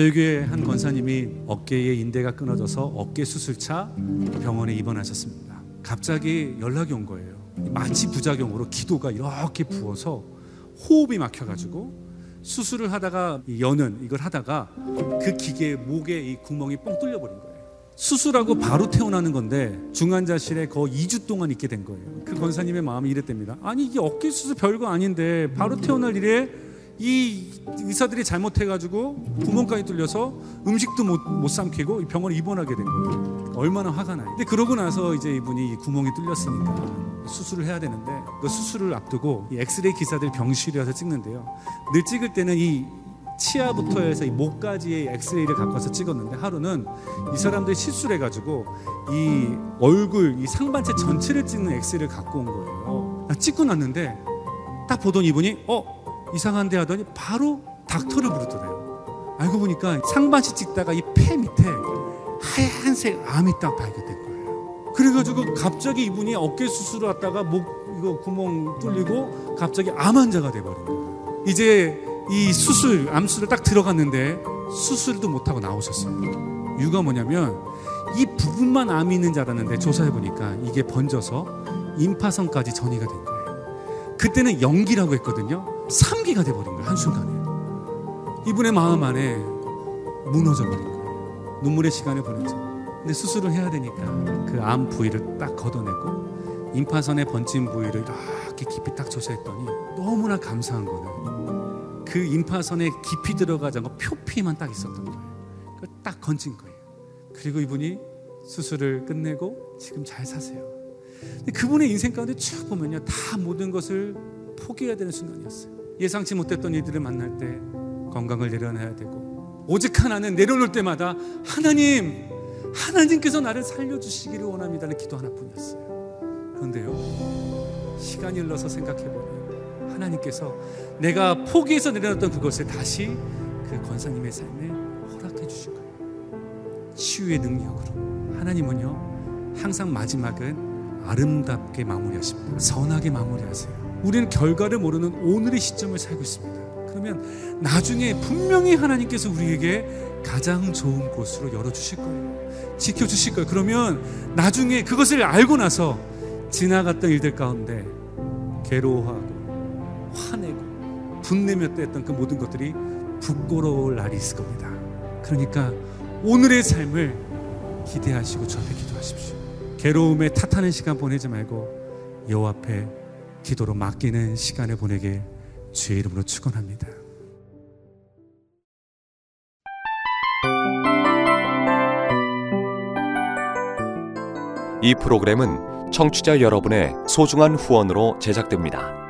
저희 교회 한 권사님이 어깨에 인대가 끊어져서 어깨 수술차 병원에 입원하셨습니다. 갑자기 연락이 온 거예요. 마치 부작용으로 기도가 이렇게 부어서 호흡이 막혀가지고 수술을 하다가 여는 이걸 하다가 그 기계 목에 이 구멍이 뻥 뚫려 버린 거예요. 수술하고 바로 태어나는 건데 중환자실에 거의 2주 동안 있게 된 거예요. 그 권사님의 마음이 이랬답니다. 아니 이게 어깨 수술 별거 아닌데 바로 태어날 일에 이 의사들이 잘못해가지고 구멍까지 뚫려서 음식도 못, 못 삼키고 병원에 입원하게 된 거예요. 얼마나 화가 나요. 근데 그러고 나서 이제 이분이 구멍이 뚫렸으니까 수술을 해야 되는데 그 수술을 앞두고 이 엑스레이 기사들 병실에 와서 찍는데요. 늘 찍을 때는 이 치아부터 해서 이 목까지의 엑스레이를 갖고 와서 찍었는데 하루는 이 사람들이 실수를 해가지고 이 얼굴 이 상반체 전체를 찍는 엑스레이를 갖고 온 거예요. 찍고 났는데 딱 보던 이분이 어 이상한데 하더니 바로 닥터를 부르더래요. 알고 보니까 상반신 찍다가 이 폐 밑에 하얀색 암이 딱 발견된 거예요. 그래가지고 갑자기 이분이 어깨 수술을 왔다가 목 이거 구멍 뚫리고 갑자기 암 환자가 돼버린 거예요. 이제 이 수술 암수를 딱 들어갔는데 수술도 못 하고 나오셨어요. 이유가 뭐냐면 이 부분만 암이 있는 줄 알았는데 조사해 보니까 이게 번져서 임파선까지 전이가 된 거예요. 그때는 연기라고 했거든요. 3기가 돼버린 거예요. 한순간에. 이분의 마음 안에 무너져 버린 거예요. 눈물의 시간을 보냈죠. 근데 수술을 해야 되니까 그 암 부위를 딱 걷어내고 임파선에 번진 부위를 이렇게 깊이 딱 조사했더니 너무나 감사한 거는 그 임파선에 깊이 들어가지 않고 표피만 딱 있었던 거예요. 딱 건진 거예요. 그리고 이분이 수술을 끝내고 지금 잘 사세요. 그분의 인생 가운데 쭉 보면요. 다 모든 것을 포기해야 되는 순간이었어요. 예상치 못했던 이들을 만날 때 건강을 내려놔야 되고 오직 하나는 내려놓을 때마다 하나님 하나님께서 나를 살려주시기를 원합니다는 기도 하나뿐이었어요. 그런데요 시간이 흘러서 생각해보니 하나님께서 내가 포기해서 내려놨던 그것을 다시 그 권사님의 삶에 허락해 주신 거예요. 치유의 능력으로 하나님은요 항상 마지막은 아름답게 마무리하십니다. 선하게 마무리하세요. 우리는 결과를 모르는 오늘의 시점을 살고 있습니다. 그러면 나중에 분명히 하나님께서 우리에게 가장 좋은 곳으로 열어주실 거예요. 지켜주실 거예요. 그러면 나중에 그것을 알고 나서 지나갔던 일들 가운데 괴로워하고 화내고 분내며 떼었던 그 모든 것들이 부끄러울 날이 있을 겁니다. 그러니까 오늘의 삶을 기대하시고 저 앞에 기도하십시오. 괴로움에 탓하는 시간 보내지 말고 여호와 앞에 기도로 맡기는 시간을 보내게 주의 이름으로 축원합니다. 이 프로그램은 청취자 여러분의 소중한 후원으로 제작됩니다.